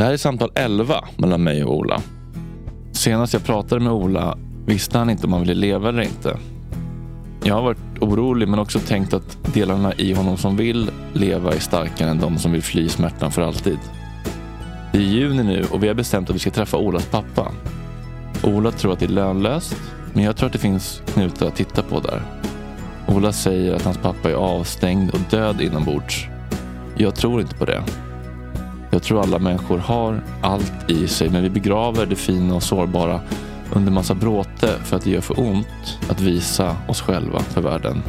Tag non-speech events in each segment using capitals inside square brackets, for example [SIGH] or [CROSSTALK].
Det här är samtal 11 mellan mig och Ola. Senast jag pratade med Ola visste han inte om han ville leva eller inte. Jag har varit orolig men också tänkt att delarna i honom som vill leva är starkare än de som vill fly smärtan för alltid. Det är juni nu och vi har bestämt att vi ska träffa Olas pappa. Ola tror att det är lönlöst men jag tror att det finns knutar att titta på där. Ola säger att hans pappa är avstängd och död inombords. Jag tror inte på det. Jag tror alla människor har allt i sig men vi begraver det fina och sårbara under massa bråte för att det gör för ont att visa oss själva för världen.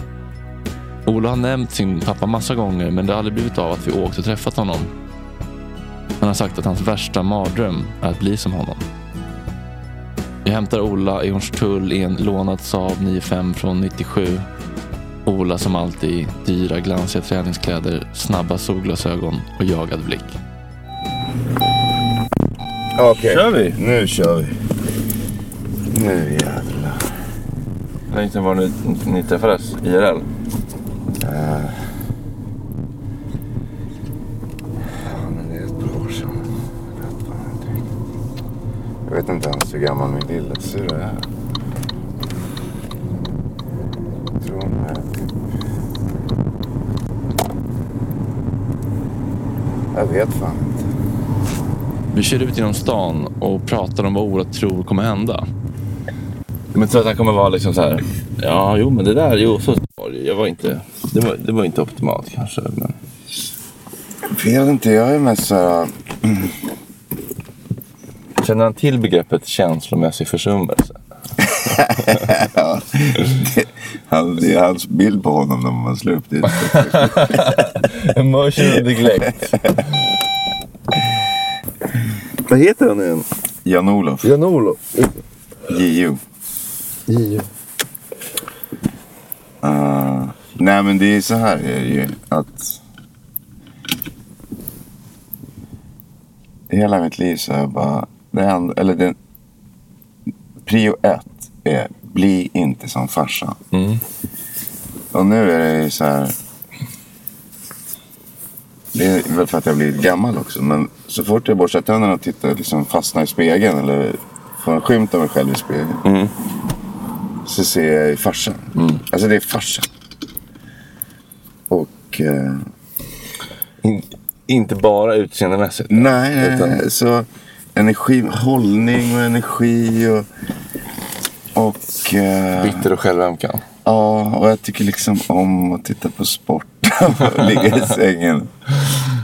Ola har nämnt sin pappa massa gånger men det har aldrig blivit av att vi åkt och träffat honom. Han har sagt att hans värsta mardröm är att bli som honom. Jag hämtar Ola i Hornstull i en lånad Saab 95 från 97. Ola som alltid i dyra glansiga träningskläder, snabba solglasögon och jagad blick. Okej. Kör vi? Nu kör vi. Nu jävlar. Hur länge sedan var ni, ni träffades IRL? Ja, men det är ett par år sedan. Jag vet fan inte. Jag vet inte ens hur gammal min lillasyrra är. Jag tror hon är typ... Jag vet fan inte. Vi kör ut genom stan och pratar om vad Ola tror kommer hända. Men tror att han kommer vara liksom så här. Ja, jo, men det där, jo, så var det. Jag var inte, det var, det var inte optimalt kanske. Men... Jag vet inte, jag är mest såhär... Känner han till begreppet känslomässig försummelse? [LAUGHS] Ja, det, han, det är hans bild på honom när man slår upp det. [LAUGHS] Emotional neglect. Vad heter han igen? Jan-Olof. Jan-Olof? JO. JO. Uh, nej men det är så här är det ju att hela mitt liv så har jag bara, det enda, eller det, prio ett är bli inte som farsan. Och nu är det ju så här. Det är väl för att jag blivit gammal också. Men så fort jag borstar tänderna och tittar liksom fastnar i spegeln eller får en skymt av mig själv i spegeln. Så ser jag farsan. Alltså det är farsan. Och... Eh, In, inte bara utseendemässigt. nej, nej, Utan- nej. Så energi, hållning och energi och... Och... Eh, Bitter och självömkan. ja, och jag tycker liksom om att titta på sport. Och [LAUGHS] ligga i sängen.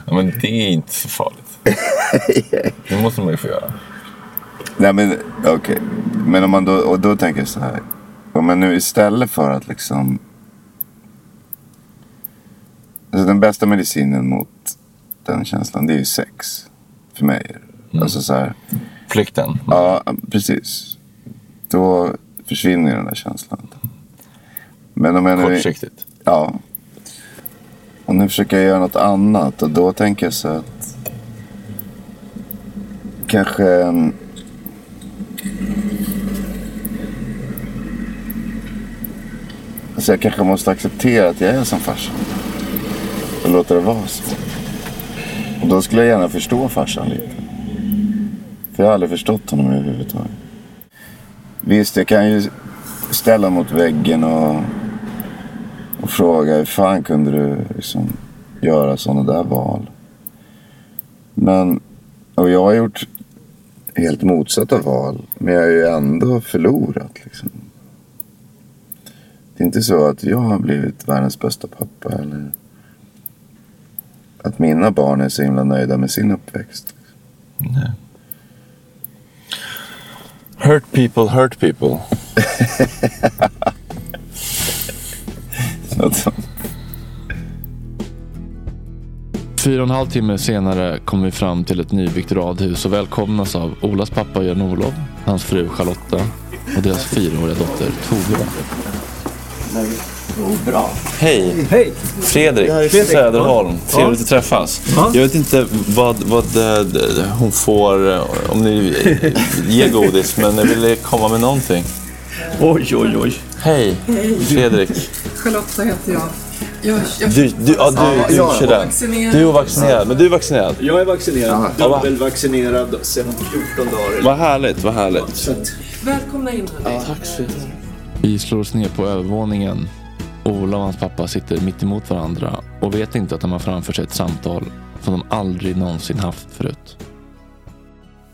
Ja, men det är inte så farligt. [LAUGHS] Det måste man ju få göra. Nej men okej. Men om man då, och då tänker jag så här. Om man nu istället för att liksom. Alltså den bästa medicinen mot den känslan det är ju sex. För mig. Alltså så här. Flykten. Ja precis. Då försvinner den där känslan. Men om jag nu. Kortsiktigt. Ja. Och nu försöker jag göra något annat och då tänker jag så att kanske en... Alltså jag kanske måste acceptera att jag är som farsan. Och låta det vara så. Och då skulle jag gärna förstå farsan lite. För jag har aldrig förstått honom överhuvudtaget. Visst, jag kan ju ställa mot väggen och och frågade hur fan kunde du liksom göra sådana där val? Men, och jag har gjort helt motsatta val. Men jag har ju ändå förlorat liksom. Det är inte så att jag har blivit världens bästa pappa eller att mina barn är så himla nöjda med sin uppväxt. Nej. Hurt people, hurt people. [LAUGHS] Något sånt. Fyra och en halv timme senare kom vi fram till ett nybyggt radhus och välkomnas av Olas pappa Jan-Olof, hans fru Charlotta och deras fyraåriga dotter Tove. Hej! Hej! Fredrik, Söderholm. Trevligt att träffas. Jag vet inte vad, vad eh, hon får, eh, om ni ger godis, men jag ville komma med någonting. Oj, oj, oj. Hej, Fredrik. Charlotta heter jag. Jag, jag Du, du, ja, du, du kör den. Du är ovaccinerad, men du är vaccinerad. Jag är vaccinerad. Ja, va? Dubbelvaccinerad sedan 14 dagar. Vad härligt, vad härligt. Välkomna in hörni. Tack så mycket. Vi slår oss ner på övervåningen. Ola och hans pappa sitter mitt emot varandra och vet inte att de har framför sig ett samtal som de aldrig någonsin haft förut.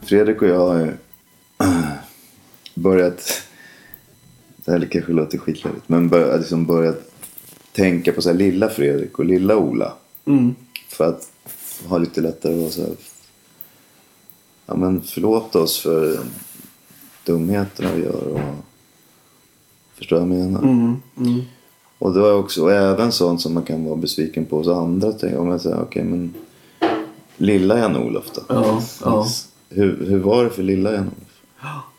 Fredrik och jag har [CLEARS THROAT] börjat, det här kanske låter skitlöjligt, men bör, liksom börjat tänka på så här lilla Fredrik och lilla Ola. För att ha lite lättare att vara så här, ja men förlåt oss för dumheterna vi gör och förstår vad jag menar? Och det var också, även sånt som man kan vara besviken på hos andra. Om jag säger, okej men lilla Jan-Olof då? ja, ja. Hur, hur var det för lilla Jan-Olof?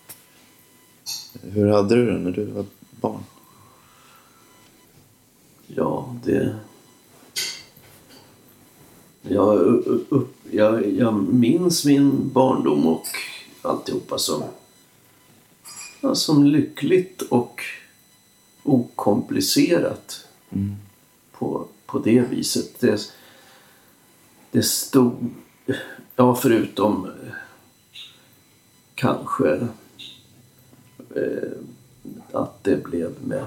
Hur hade du det när du var barn? ja, det... Jag, upp, jag, jag minns min barndom och alltihopa som, ja, som lyckligt och okomplicerat på, på det viset. Det, det stod, ja förutom eh, kanske att det blev med,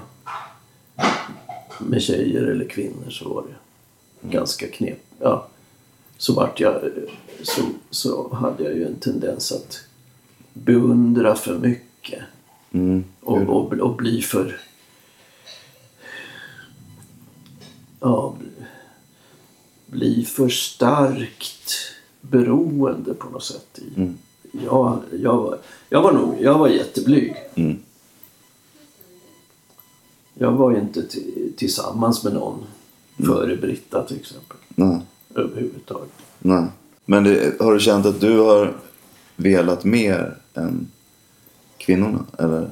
med tjejer eller kvinnor så var det ganska knep. Ja, så vart jag, eh, så, så hade jag ju en tendens att beundra för mycket Mm. och, och, och bli för... Ja, bli för starkt beroende på något sätt. I, Mm. Jag, jag, var, jag var nog jag var jätteblyg. Mm. Jag var ju inte ti- tillsammans med någon före Britta till exempel. Nej, Överhuvudtaget. nej. Men det, har du känt att du har velat mer än kvinnorna? Eller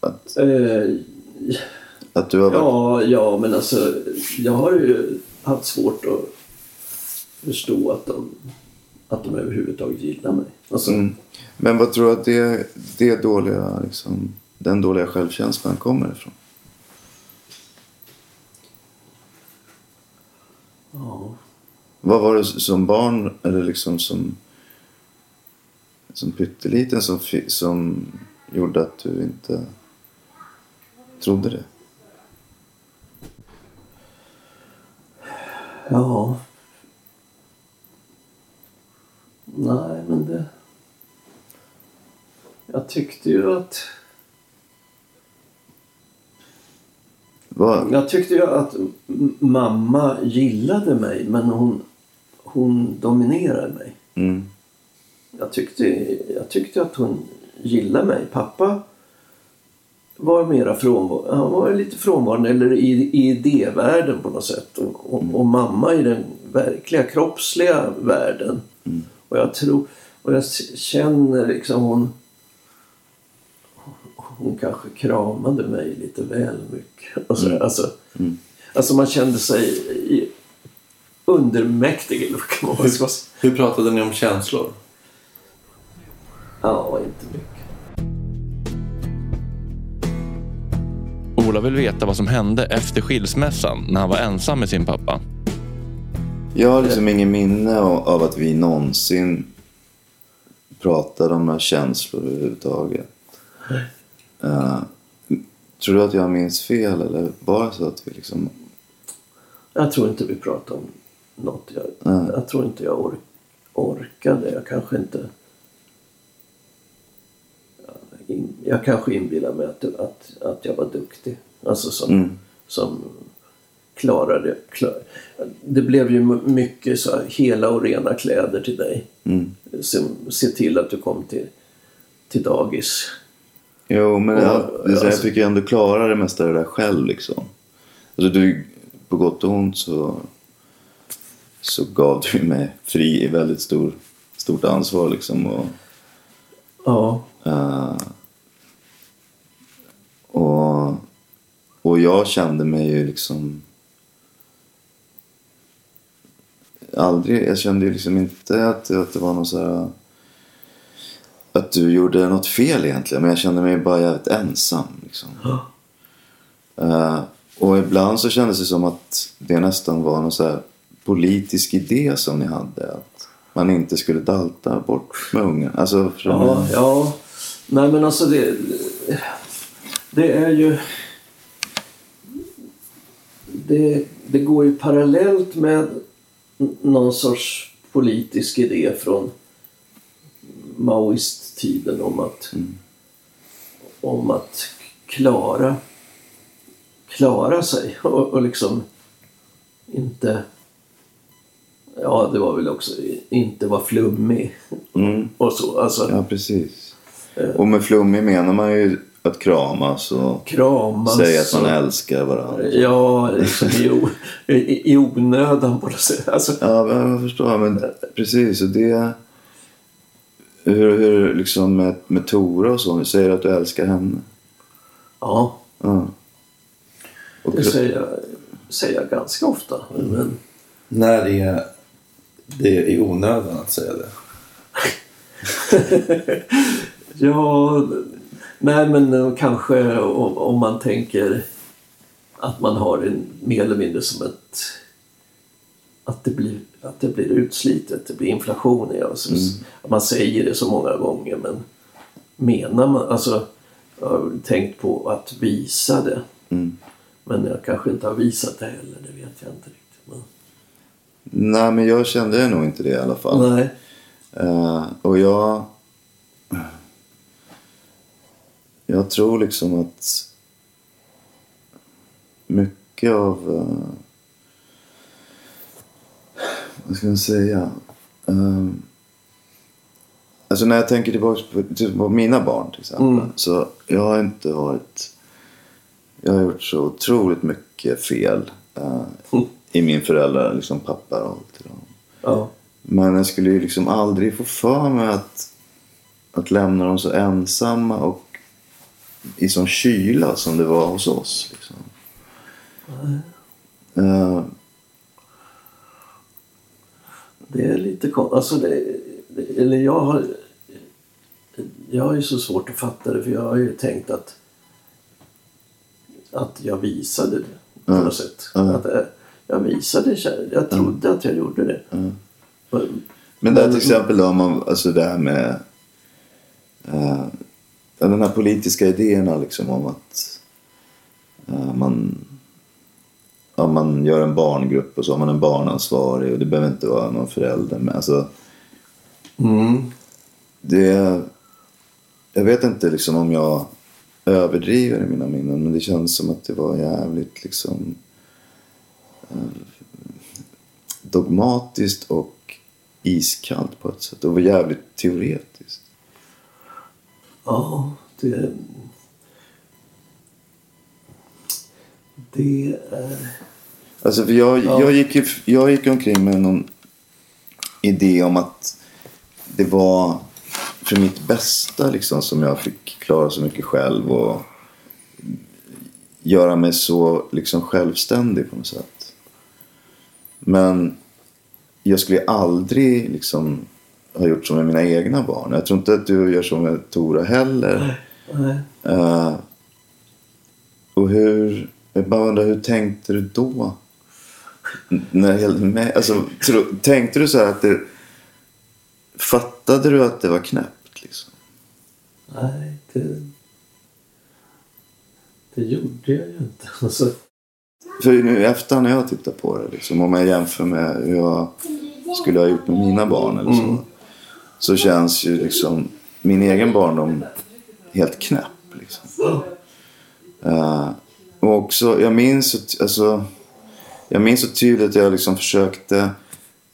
att, Eh, att du har varit... Ja, ja, men alltså jag har ju haft svårt att förstå att de, att de överhuvudtaget gillar mig. Alltså, Mm. Men vad tror du att det, det dåliga, liksom, den dåliga självkänslan kommer ifrån? ja. Vad var det som barn eller liksom som, som pytteliten som, som gjorde att du inte trodde det? ja. Nej, men det... Jag tyckte ju att... Vad, Jag tyckte ju att mamma gillade mig, men hon, hon dominerade mig. mm, Jag tyckte, jag tyckte att hon gillade mig. Pappa var mera frånvarande. Han var lite frånvarande eller i, i idévärlden på något sätt. Och, och, och mamma i den verkliga kroppsliga världen. Och jag tror, och jag känner liksom hon hon kanske kramade mig lite väl mycket. Och [LAUGHS] så, alltså, alltså man kände sig undermäktig säga. Hur pratade ni om känslor? Ja, inte mycket. Ola vill veta vad som hände efter skilsmässan när han var ensam med sin pappa. Jag har liksom ingen minne av, att vi någonsin pratade om några känslor överhuvudtaget. Uh, Tror du att jag minns fel eller var det så att vi liksom... Jag tror inte vi pratade om något. Jag, jag tror inte jag ork, orkade. Jag kanske inte... Ja, in- Jag kanske inbillar mig att, att, att jag var duktig. Alltså som, Mm. som klarade... Klar, det blev ju mycket så här, hela och rena kläder till dig. Mm. Se, se till att du kom till, till dagis. Jo, men Och, jag, det är så här, jag alltså- fick ju ändå klara det mesta av det där själv liksom. Alltså du, på gott och ont så, så gav du mig fri i väldigt stor, stort ansvar liksom. Och, Ja, eh, och, och jag kände mig ju liksom aldrig, jag kände ju liksom inte att, att det var någon så här att du gjorde något fel egentligen. Men jag kände mig bara jävligt ensam. Liksom. Eh, och ibland så kändes det som att det nästan var någon så här politisk idé som ni hade. Att man inte skulle dalta bort med unga. Alltså? Ja, ja. Nej men alltså det... Det är ju... Det, det går ju parallellt med någon sorts politisk idé från maoisttiden om att, om att klara, klara sig [LAUGHS] och, och liksom inte... Ja, det var väl också inte vara flummig Mm. och så. Alltså, Ja, precis. Och med flummig menar man ju att kramas och kramas. säga att man och- älskar varandra. Ja, liksom i, o, i, i onödan på något sätt. Alltså, Ja, men jag förstår. Men precis. Och det... Hur, hur liksom med, med Tora och så. Du säger att du älskar henne. ja, Ja. Och, det säger jag, säger jag ganska ofta. Men, När är det är i onödan att säga det? [LAUGHS] ja, nej men eh, kanske om, man tänker att man har en mer eller mindre som ett... Att det blir, att det blir utslitet, det blir inflation i. Alltså, Man säger det så många gånger men menar man... Alltså, jag har tänkt på att visa det. Mm. Men jag kanske inte har visat det heller, det vet jag inte riktigt. Men... Nej, men jag kände nog inte det i alla fall. Nej. Eh, och jag... Jag tror liksom att mycket av... eh, vad ska man säga? Eh, alltså när jag tänker tillbaka på, typ på mina barn till exempel. Mm. Så jag har inte varit... Jag har gjort så otroligt mycket fel eh, Mm. i min föräldrar, liksom pappa och till dem. Ja. Men jag skulle ju liksom aldrig få för mig att, att lämna dem så ensamma och i sån kyla som det var hos oss. Liksom. Eh, Det är lite konstigt. Alltså det, det, eller jag har... Jag har ju så svårt att fatta det för jag har ju tänkt att att jag visade det på Mm. något sätt. Mm. Att, eh, jag visade kärlek. Jag trodde att jag gjorde det. Mm. Men- Men där till exempel då, om man, alltså det här med ja, den här politiska idéerna liksom om att eh, man, ja, man gör en barngrupp och så har man en barnansvarig och det behöver inte vara någon förälder med. Alltså, Mm. det, jag vet inte liksom om jag överdriver i mina minnen men det känns som att det var jävligt liksom eh, dogmatiskt och iskallt på ett sätt. Och var jävligt teoretiskt. Ja, det... Det är... Alltså för jag, Ja. jag, gick ju, jag gick omkring med någon idé om att det var för mitt bästa liksom som jag fick klara så mycket själv och göra mig så liksom självständig på något sätt. Men jag skulle aldrig liksom ha gjort så med mina egna barn. Jag tror inte att du gör så med Tora heller. Nej. Eh, och hur... Jag bara undrar, hur tänkte du då? När gällde mig? Alltså, tro, tänkte du så här att det... Fattade du att det var knäppt liksom? Nej, det... Det gjorde jag ju inte. [LAUGHS] Alltså, För nu i efterhand när jag tittar på det, liksom, om jag jämför med hur jag skulle ha gjort med mina barn eller så. Så känns ju liksom min egen barndom helt knäpp. Liksom. Eh, och också, jag minns, alltså, jag minns så tydligt att jag liksom försökte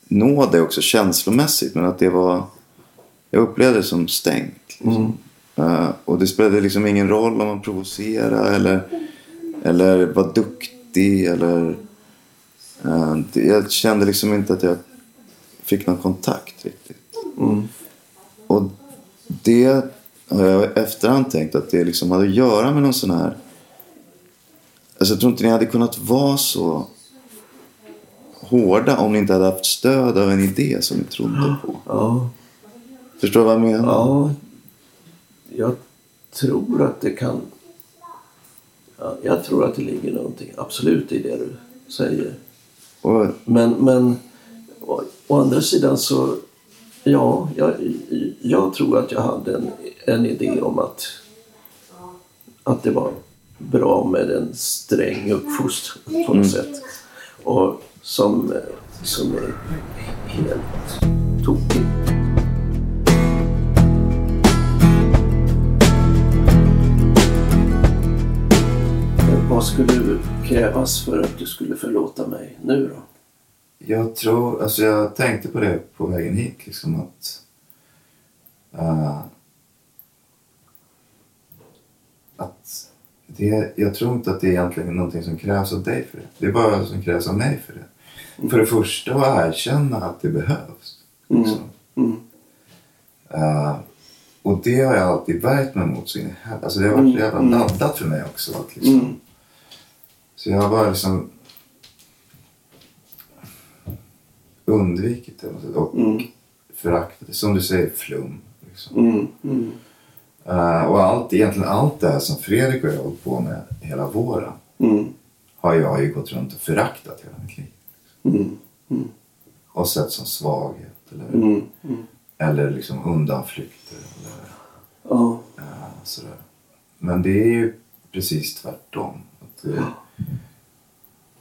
nå det också känslomässigt. Men att det var, jag upplevde det som stängt. Liksom. Eh, och det spelade liksom ingen roll om man provocerade eller, eller var duktig. Eller, eh, det, jag kände liksom inte att jag fick någon kontakt riktigt. Och det har jag efterhand tänkt att det liksom hade att göra med någon sån här... Alltså jag tror inte ni hade kunnat vara så hårda om ni inte hade haft stöd av en idé som ni trodde på. ja, Förstår du vad jag menar? ja, jag tror att det kan... Ja, jag tror att det ligger någonting absolut i det du säger. Och, Men, men å, å andra sidan så... Ja, jag, jag tror att jag hade en, en idé om att, att det var bra med en sträng uppfostran på något sätt. Och som, som är helt tokig. Vad skulle krävas för att du skulle förlåta mig nu då? Jag tror, alltså jag tänkte på det på vägen hit liksom att eh, att det, jag tror inte att det är egentligen någonting som krävs av dig för det. Det är bara som krävs av mig för det. För det första att erkänna att det behövs. Liksom. Eh, och det har jag alltid värjt mig mot så. Alltså det har varit så jävla laddat för mig också. Att liksom, Så jag har bara liksom undvikit det och föraktat det. Som du säger, flum. Liksom. Eh, och allt, egentligen allt det här som Fredrik och jag har hållit på med hela våren har jag ju gått runt och föraktat hela mitt liv. Och sett som svaghet eller, eller liksom undanflykter. Eller, Ja. eh, sådär. Men det är ju precis tvärtom. Att det,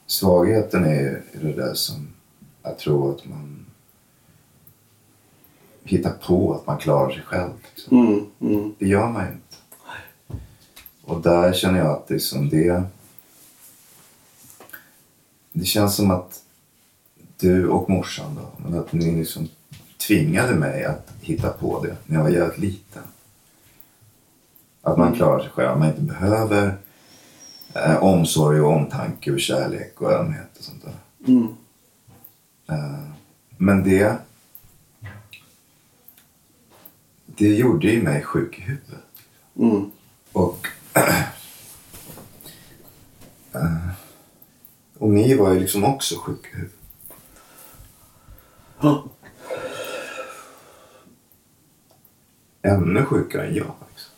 svagheten är det där som jag tror att man hittar på att man klarar sig själv. Liksom. Det gör man ju inte. Och där känner jag att det är som det... Det känns som att du och morsan då, att ni liksom tvingade mig att hitta på det när jag var jävligt liten. Att man klarar sig själv, man inte behöver eh, omsorg och omtanke och kärlek och ömhet och sånt där. Eh, men det... Det gjorde ju mig sjuk i huvudet. Och... eh, och ni var ju liksom också sjuka i huvudet. Ännu sjukare än jag. Liksom.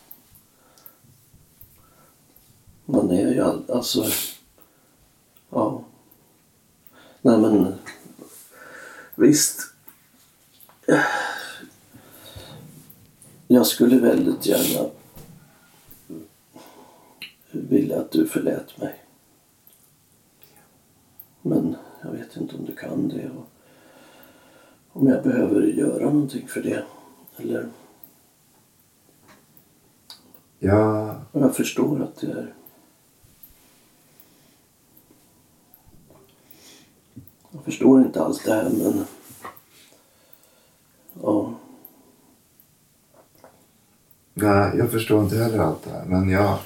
Man är ju all, alltså... Ja. Nej men... Visst. Jag skulle väldigt gärna vilja att du förlät mig. Men jag vet inte om du kan det. Och om jag behöver göra någonting för det. Eller... Och jag förstår att det är... Jag förstår inte allt det här men... Ja. nej, jag förstår inte heller allt det här. Men jag,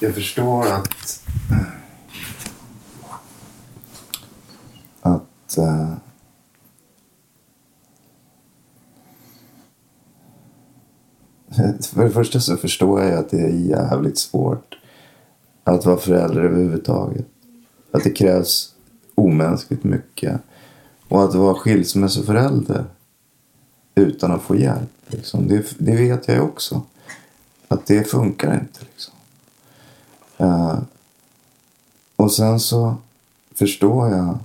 jag förstår att... Att... Eh- för det första så förstår jag att det är jävligt svårt att vara förälder överhuvudtaget. Att det krävs omänskligt mycket. Och att vara skilsmässoförälder utan att få hjälp. Liksom. Det, det vet jag ju också. Att det funkar inte. Liksom. Eh, och sen så förstår jag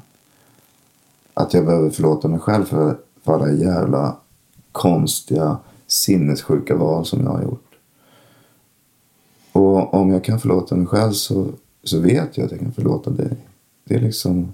att jag behöver förlåta mig själv för, för alla jävla konstiga sinnessjuka val som jag har gjort. Och om jag kan förlåta mig själv så, så vet jag att jag kan förlåta dig. Det är liksom...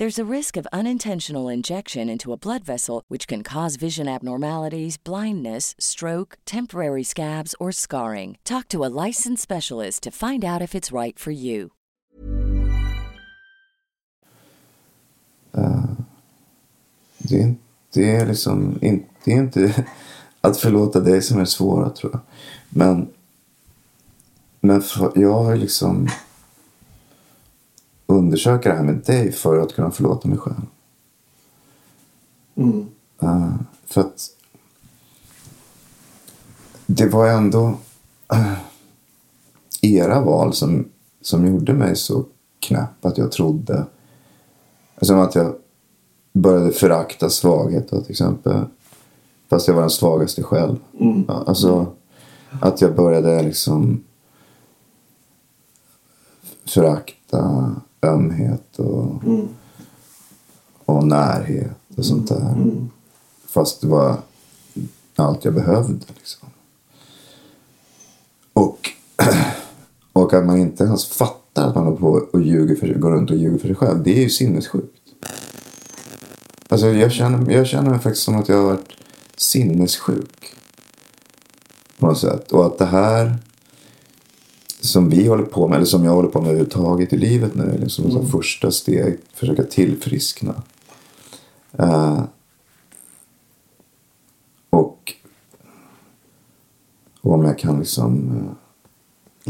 There's a risk of unintentional injection into a blood vessel, which can cause vision abnormalities, blindness, stroke, temporary scabs, or scarring. Talk to a licensed specialist to find out if it's right for you. Uh, det, det är liksom in, det är inte [LAUGHS] att förlåta dig som är svåra tror jag. Men, men för, jag har liksom undersöka det här med dig för att kunna förlåta mig själv. Mm. Uh, för att det var ändå uh, era val som, som gjorde mig så knäpp att jag trodde. Som att jag började förakta svaghet till exempel. Fast jag var den svagaste själv. Mm. Alltså att jag började liksom förakta ömhet och, Mm. och närhet och sånt där. Mm. Fast det var allt jag behövde. Liksom. Och, [CLEARS THROAT] och att man inte ens fattar att man håller på och ljuger för, går runt och ljuger för sig själv. Det är ju sinnessjukt. Alltså jag känner, jag känner mig faktiskt som att jag har varit sinnessjuk. På något sätt. Och att det här som vi håller på med, eller som jag håller på med överhuvudtaget i livet nu, liksom mm. som första steg, försöka tillfriskna. Uh, och, och om jag kan liksom uh,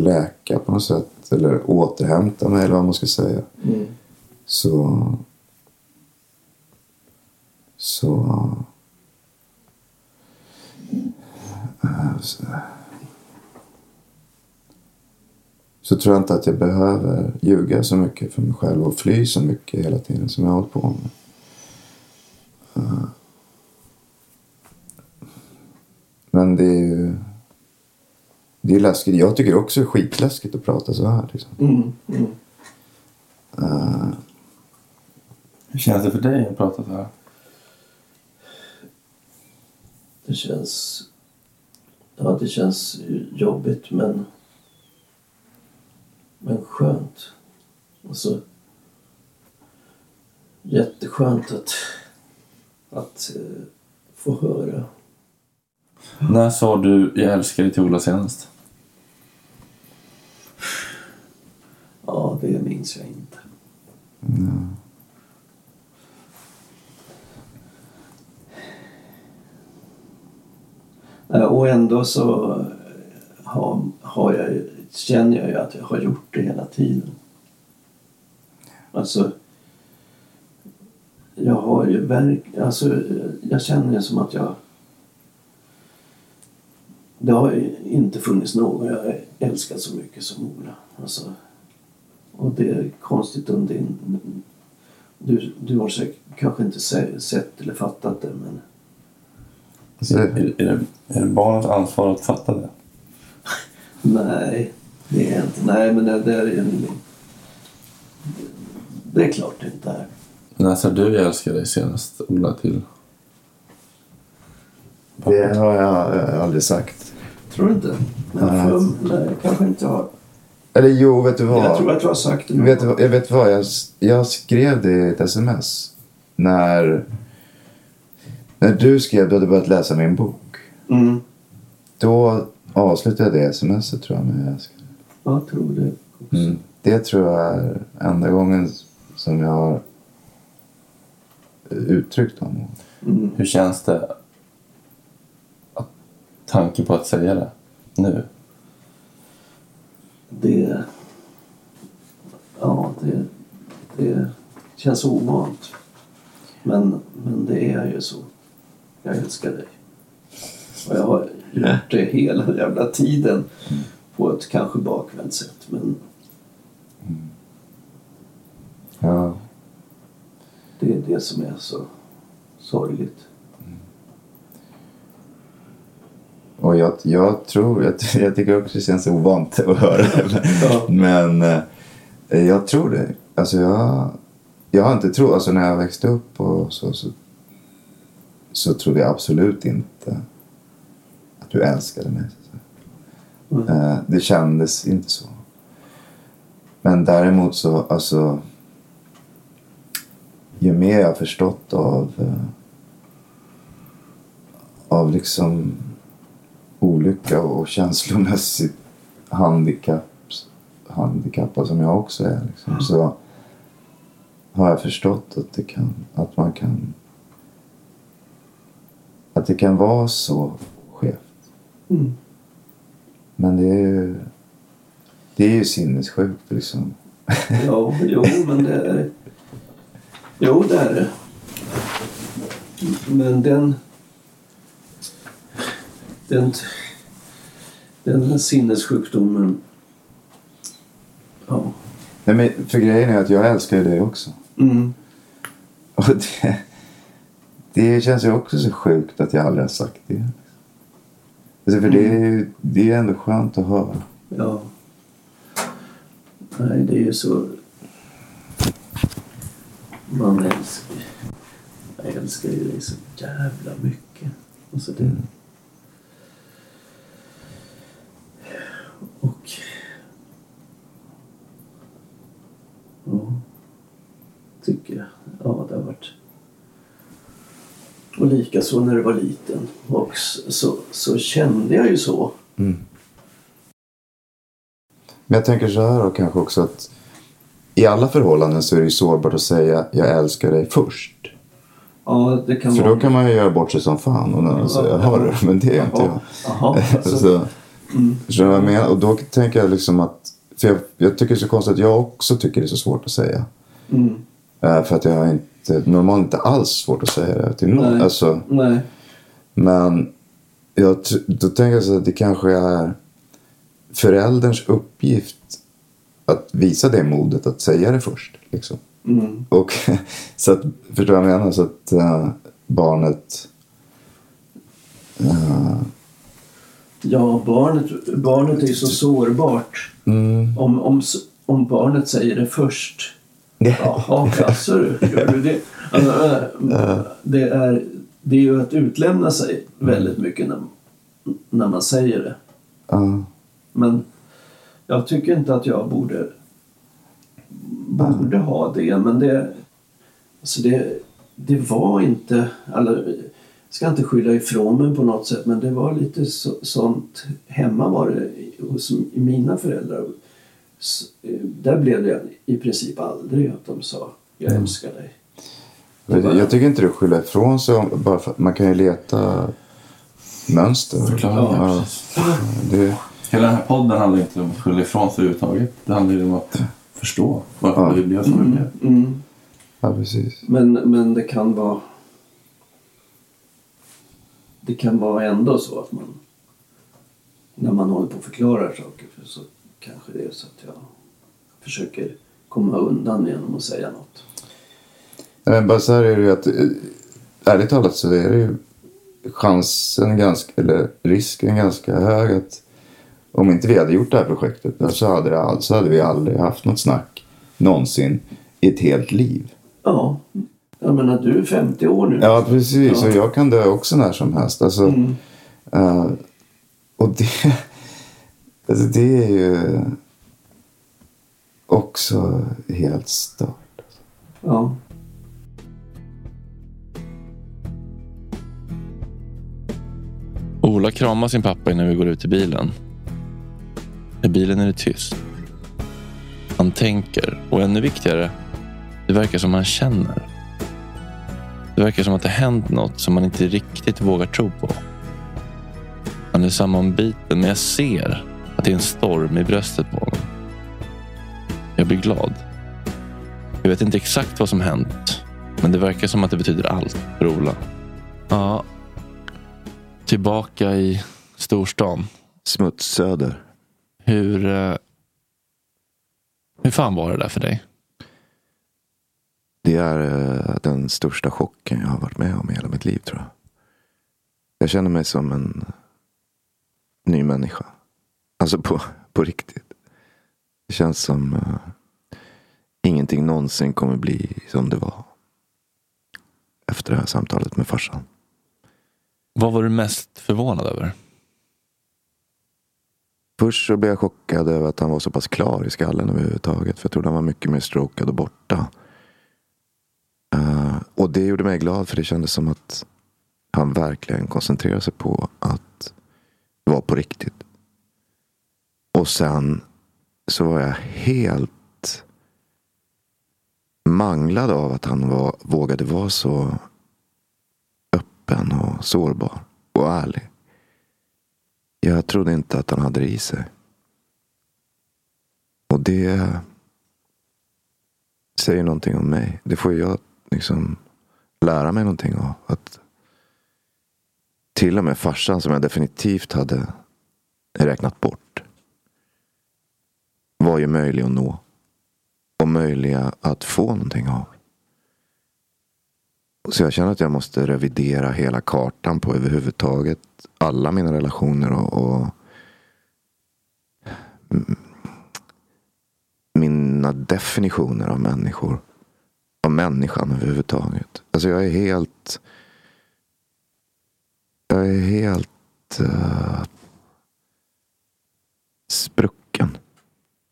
läka på något sätt, eller återhämta mig, eller vad man ska säga. Mm. Så... Så... Uh, så så tror jag inte att jag behöver ljuga så mycket för mig själv och fly så mycket hela tiden som jag har hållit på med. Uh. Men det är ju... Det är läskigt. Jag tycker också det är skitläskigt att prata så här. Liksom. Mm, mm. Uh. Hur känns det för dig att prata så här? Det känns... Ja, det känns jobbigt men... Men skönt. Alltså, jätteskönt att, att uh, få höra. När sa du jag älskar dig till Ola senast? Ja, det minns jag inte. Mm. Och ändå så har, har jag, känner jag ju att jag har gjort det hela tiden. Alltså, jag har ju verk... Alltså, jag känner det som att jag... Det har ju inte funnits någon jag älskat så mycket som Ola. Alltså, och det är konstigt om din... Du, du har säkert kanske inte se- sett eller fattat det men... Så, Är, är, det, är det barnets ansvar att fatta det? [LAUGHS] Nej, det är inte. Nej, men det, det är en... Det är klart det inte är. När sa du jag älskar dig senast, Ola, till? det har jag aldrig sagt. Tror du inte? Men Nej. för, nej, kanske inte har. Eller jo, vet du vad? Jag tror att du har sagt det. Vet du, jag vet vad, jag, jag skrev det i ett sms. När, när du skrev du hade börjat läsa min bok. Mm. Då avslutade jag det smset tror jag med jag älskar. Jag tror det. också. Mm. Det tror jag är enda gången som jag har uttryckt honom. Mm. Hur känns det? Att, tanken på att säga det nu? Det... Ja, det, det känns ovant. Men, men det är ju så. Jag älskar dig. Och jag har gjort det hela jävla tiden. På ett kanske bakvänt sätt. Men Ja. det är det som är så sorgligt. Och jag, jag tror, jag, jag tycker också det känns ovant att höra det. [LAUGHS] Ja. Men eh, jag tror det. Alltså jag, jag har inte trott, alltså när jag växte upp och så, så, så trodde jag absolut inte att du älskade mig. så säga. Eh, det kändes inte så. Men däremot så, alltså ju mer jag har förstått av eh, av liksom olycka och känslomässigt handikapp, handikappad som jag också är. Liksom, så har jag förstått att, det kan, att man kan att det kan vara så skevt. Mm. Men det är ju det är ju sinnessjukt liksom. Ja, jo, men det är... Jo, det är det. Men den... Den, den sinnessjukdomen... Ja. Nej, men för grejen är att jag älskar ju dig också. Mm. Och det, det känns ju också så sjukt att jag aldrig har sagt det. Alltså för det, är, ju- det är ändå skönt att höra. Ja. Nej, det är ju så... Man älskar... Jag älskar ju dig så jävla mycket. Alltså det... Och... Ja. Tycker jag. Ja, det har varit... Och likaså när du var liten. Och så, så, kände jag ju så. Men jag tänker så här då kanske också att i alla förhållanden så är det ju sårbart att säga jag älskar dig först. Ja, det kan För vara... då kan man ju göra bort sig som fan och någon säger Ja. har du? Men det är inte jag. Jaha, alltså. [LAUGHS] så, vad jag menar? Och då tänker jag liksom att för jag, jag tycker det är så konstigt att jag också tycker det är så svårt att säga. Mm. Eh, för att jag har inte, normalt inte alls svårt att säga det till någon. Nej. Alltså, Nej. Men jag, då tänker jag så att det kanske är förälderns uppgift att visa det modet att säga det först. Liksom. Mm. Och, [LAUGHS] så att, förstår du vad jag menar? Så att eh, barnet... eh, Ja, barnet, barnet är ju så sårbart. mm, Om, om, om barnet säger det först. Jaså du, gör du det? Alltså, äh, [LAUGHS] det, är, det är ju att utlämna sig väldigt mycket när, när man säger det. ja. Men jag tycker inte att jag borde, borde ha det. Men det, alltså det, det var inte... Alla, jag ska inte skylla ifrån mig på något sätt men det var lite så, sånt. Hemma var det hos mina föräldrar. S- Där blev det i princip aldrig att de sa jag älskar dig. Jag, jag tycker inte det skyller ifrån sig. Bara för att man kan ju leta mönster. Förklaringar, Ja, det, Hela den här podden handlar inte om att skylla ifrån sig överhuvudtaget. Det handlar ju om att förstå varför Ja. vi blev som vi blev. Mm. Ja, precis. Men, men det kan vara... Det kan vara ändå så att man... När man håller på och förklarar saker så kanske det är så att jag försöker komma undan genom att säga något. Nej, men bara så här är det ju att eh, ärligt talat så är det ju chansen ganska, eller risken ganska hög att om inte vi hade gjort det här projektet så hade, det, all- så hade vi aldrig haft något snack någonsin i ett helt liv. Ja. Jag menar, du är 50 år nu. Ja, precis. Ja. Och jag kan dö också när som helst. Alltså, Mm. eh, och det, alltså det är ju också helt stört. Ja. Ola kramar sin pappa innan vi går ut i bilen. I bilen är det tyst. Han tänker och ännu viktigare, det verkar som han känner. Det verkar som att det hänt något som man inte riktigt vågar tro på. Han är sammanbiten men jag ser att det är en storm i bröstet på honom. Jag blir glad. Jag vet inte exakt vad som hänt, men det verkar som att det betyder allt för Ola. Ja, tillbaka i storstan. Smutssöder. Hur, eh, hur fan var det där för dig? Det är eh, den största chocken jag har varit med om i hela mitt liv tror jag. Jag känner mig som en ny människa. Alltså på, på riktigt. Det känns som uh, ingenting någonsin kommer bli som det var. Efter det här samtalet med farsan. Vad var du mest förvånad över? Först så blev jag chockad över att han var så pass klar i skallen överhuvudtaget. För jag trodde han var mycket mer strokad och borta. Eh, och det gjorde mig glad för det kändes som att han verkligen koncentrerade sig på att vara på riktigt. Och sen så var jag helt manglad av att han var, vågade vara så öppen och sårbar och ärlig. Jag trodde inte att han hade det i sig. Och det säger någonting om mig. Det får jag liksom lära mig någonting av. Att till och med farsan som jag definitivt hade räknat bort var ju möjlig att nå. Och möjliga att få någonting av. Så jag känner att jag måste revidera hela kartan på överhuvudtaget alla mina relationer och, och mina definitioner av människor. Av människan överhuvudtaget. Alltså jag är helt jag är helt eh, uh, sprucken.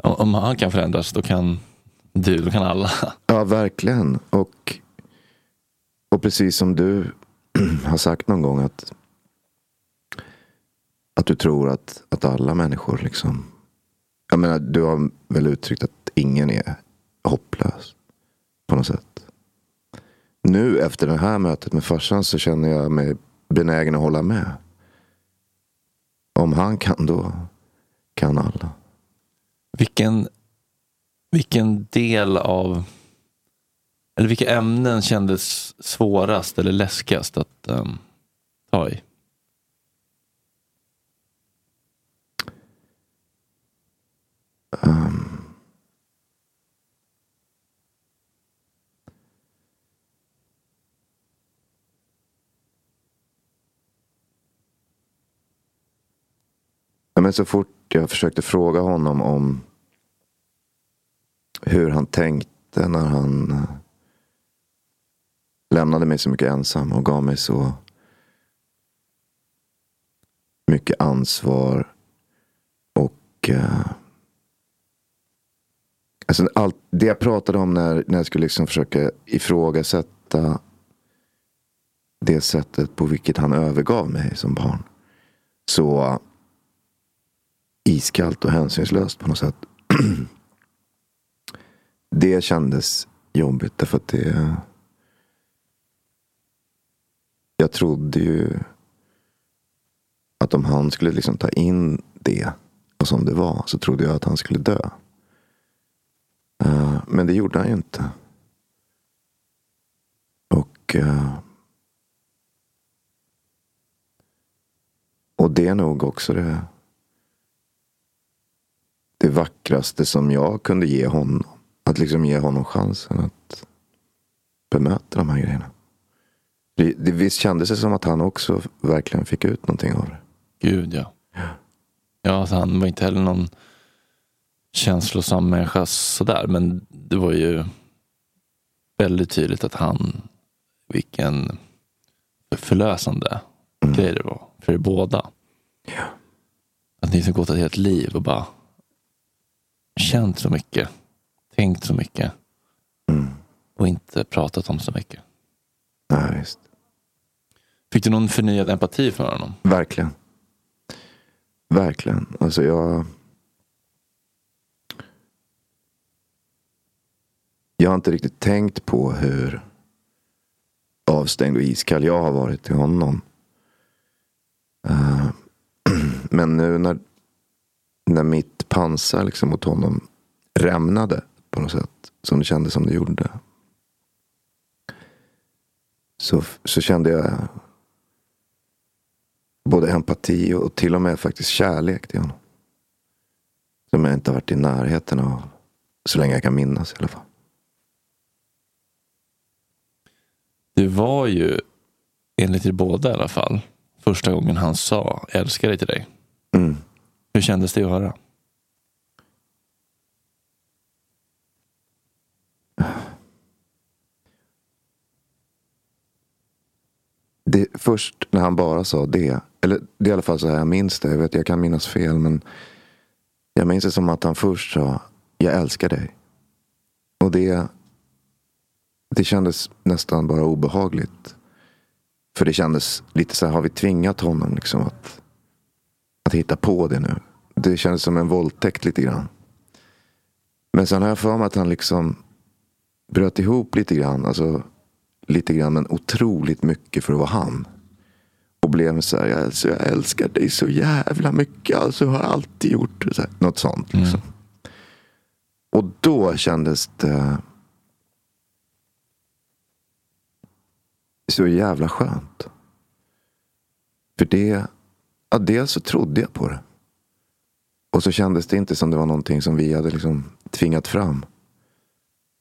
Om han kan förändras, då kan du, då kan alla. Ja, verkligen. Och, och precis som du [CLEARS THROAT] har sagt någon gång att att du tror att, att alla människor liksom Jag menar, du har väl uttryckt att ingen är hopplös. På något sätt. Nu efter det här mötet med farsan så känner jag mig benägen att hålla med. Om han kan då kan alla. Vilken, vilken del av, eller vilka ämnen kändes svårast eller läskigast att um, ta i? Um, men så fort jag försökte fråga honom om hur han tänkte när han eh, lämnade mig så mycket ensam och gav mig så mycket ansvar. Och eh, alltså allt, det jag pratade om när, när jag skulle liksom försöka ifrågasätta det sättet på vilket han övergav mig som barn. Så iskallt och hänsynslöst på något sätt. [CLEARS THROAT] det kändes jobbigt därför att det... Jag trodde ju att om han skulle liksom ta in det och som det var så trodde jag att han skulle dö. Eh, men det gjorde han ju inte. Och, eh, och det är nog också det, det vackraste som jag kunde ge honom. Att liksom ge honom chansen att bemöta de här grejerna. Det, det, visst kändes det som att han också verkligen fick ut någonting av det. Gud ja. Ja, alltså han var inte heller någon känslosam människa sådär. Men det var ju väldigt tydligt att han, vilken förlösande mm. grej det var för er båda. Ja. Att ni har gått ett helt liv och bara känt så mycket, tänkt så mycket mm. och inte pratat om så mycket. Nej, visst. Fick du någon förnyad empati för honom? Verkligen. Verkligen. Alltså jag... Jag har inte riktigt tänkt på hur avstängd och iskall jag har varit till honom. Uh, [CLEARS THROAT] men nu när, när mitt pansar liksom mot honom rämnade på något sätt. Som det kändes som det gjorde. Så, så kände jag både empati och till och med faktiskt kärlek till honom. Som jag inte har varit i närheten av så länge jag kan minnas i alla fall. Det var ju, enligt er båda i alla fall, första gången han sa älskar dig till dig. Mm. Hur kändes det att höra? Det, först när han bara sa det, eller det är i alla fall så här jag minns det. Jag vet jag kan minnas fel men jag minns det som att han först sa jag älskar dig. Och det, det kändes nästan bara obehagligt. För det kändes lite så här, har vi tvingat honom liksom att, att hitta på det nu? Det kändes som en våldtäkt lite grann. Men sen har jag för mig att han liksom bröt ihop lite grann. Alltså lite grann men otroligt mycket för att vara han. Och blev så här, alltså, jag älskar dig så jävla mycket. Alltså jag har alltid gjort så här, något sånt. Liksom. Mm. Och då kändes det så jävla skönt. För det, ja, dels så trodde jag på det. Och så kändes det inte som det var någonting som vi hade liksom tvingat fram.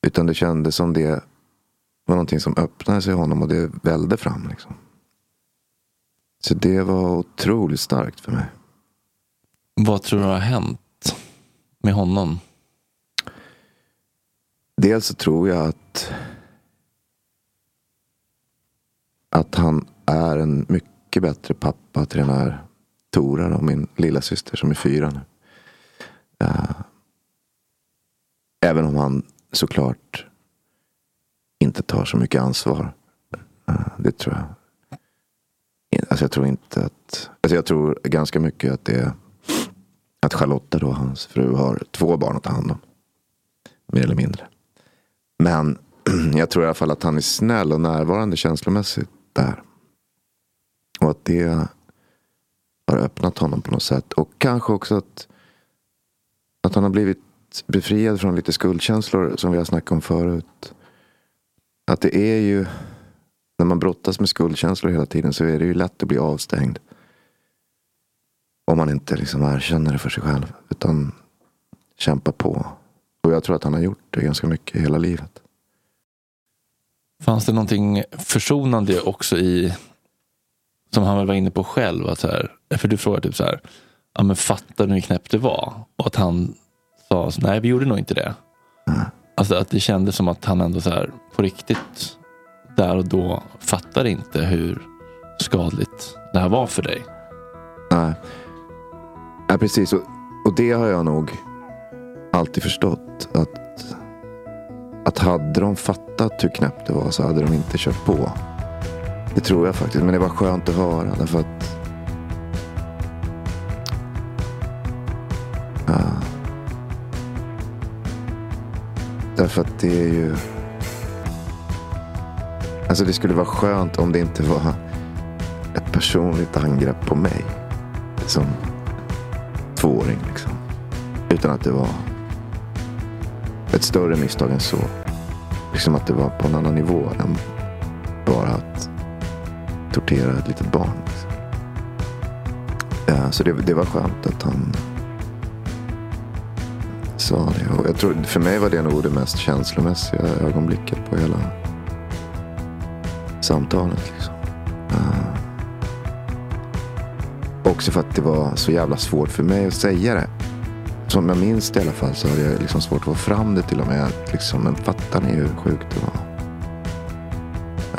Utan det kändes som det var någonting som öppnade sig i honom och det välde fram. Liksom. Så det var otroligt starkt för mig. Vad tror du har hänt med honom? Dels så tror jag att att han är en mycket bättre pappa till den här Tora, och min lilla syster som är fyra nu. Uh, även om han såklart inte tar så mycket ansvar. Eh, det tror jag. Alltså jag tror inte att... Alltså jag tror ganska mycket att det är att Charlotta då, hans fru, har två barn att ta hand om. Mer eller mindre. Men [CLEARS THROAT] jag tror i alla fall att han är snäll och närvarande känslomässigt där. Och att det har öppnat honom på något sätt. Och kanske också att, att han har blivit befriad från lite skuldkänslor som vi har snackat om förut. Att det är ju, när man brottas med skuldkänslor hela tiden så är det ju lätt att bli avstängd. Om man inte liksom erkänner det för sig själv. Utan kämpar på. Och jag tror att han har gjort det ganska mycket hela livet. Fanns det någonting försonande också i, som han väl var inne på själv, att så här, för du frågade typ så här, ja men fattar du hur knäppt det var? Och att han sa, nej vi gjorde nog inte det. Mm. Alltså att det kändes som att han ändå så här, på riktigt, där och då fattade inte hur skadligt det här var för dig. Nej, ja, precis. Och, och det har jag nog alltid förstått. Att att hade de fattat hur knäppt det var så hade de inte kört på. Det tror jag faktiskt. Men det var skönt att höra. Därför att... Ja. Därför att det är ju... Alltså det skulle vara skönt om det inte var ett personligt angrepp på mig. Som tvååring liksom. Utan att det var ett större misstag än så. Liksom att det var på en annan nivå än bara att tortera ett litet barn. Liksom. Ja, så det, det var skönt att han sa det. Och jag tror, för mig var det nog det mest känslomässiga ögonblicket på hela samtalet. Liksom. Uh, också för att det var så jävla svårt för mig att säga det. Som jag minns det i alla fall så hade jag liksom svårt att få fram det till och med. Liksom, men fattar ni hur sjukt det var?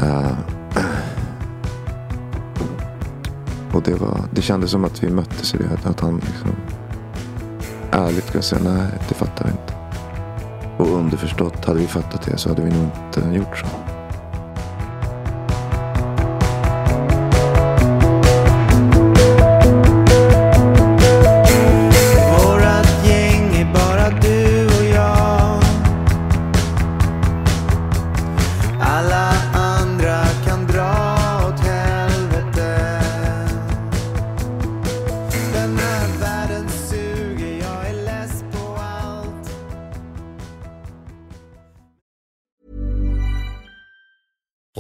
Uh, och det, var, det kändes som att vi möttes i det. Att han liksom ärligt kan säga nej, det fattar vi inte. Och underförstått, hade vi fattat det så hade vi nog inte gjort så.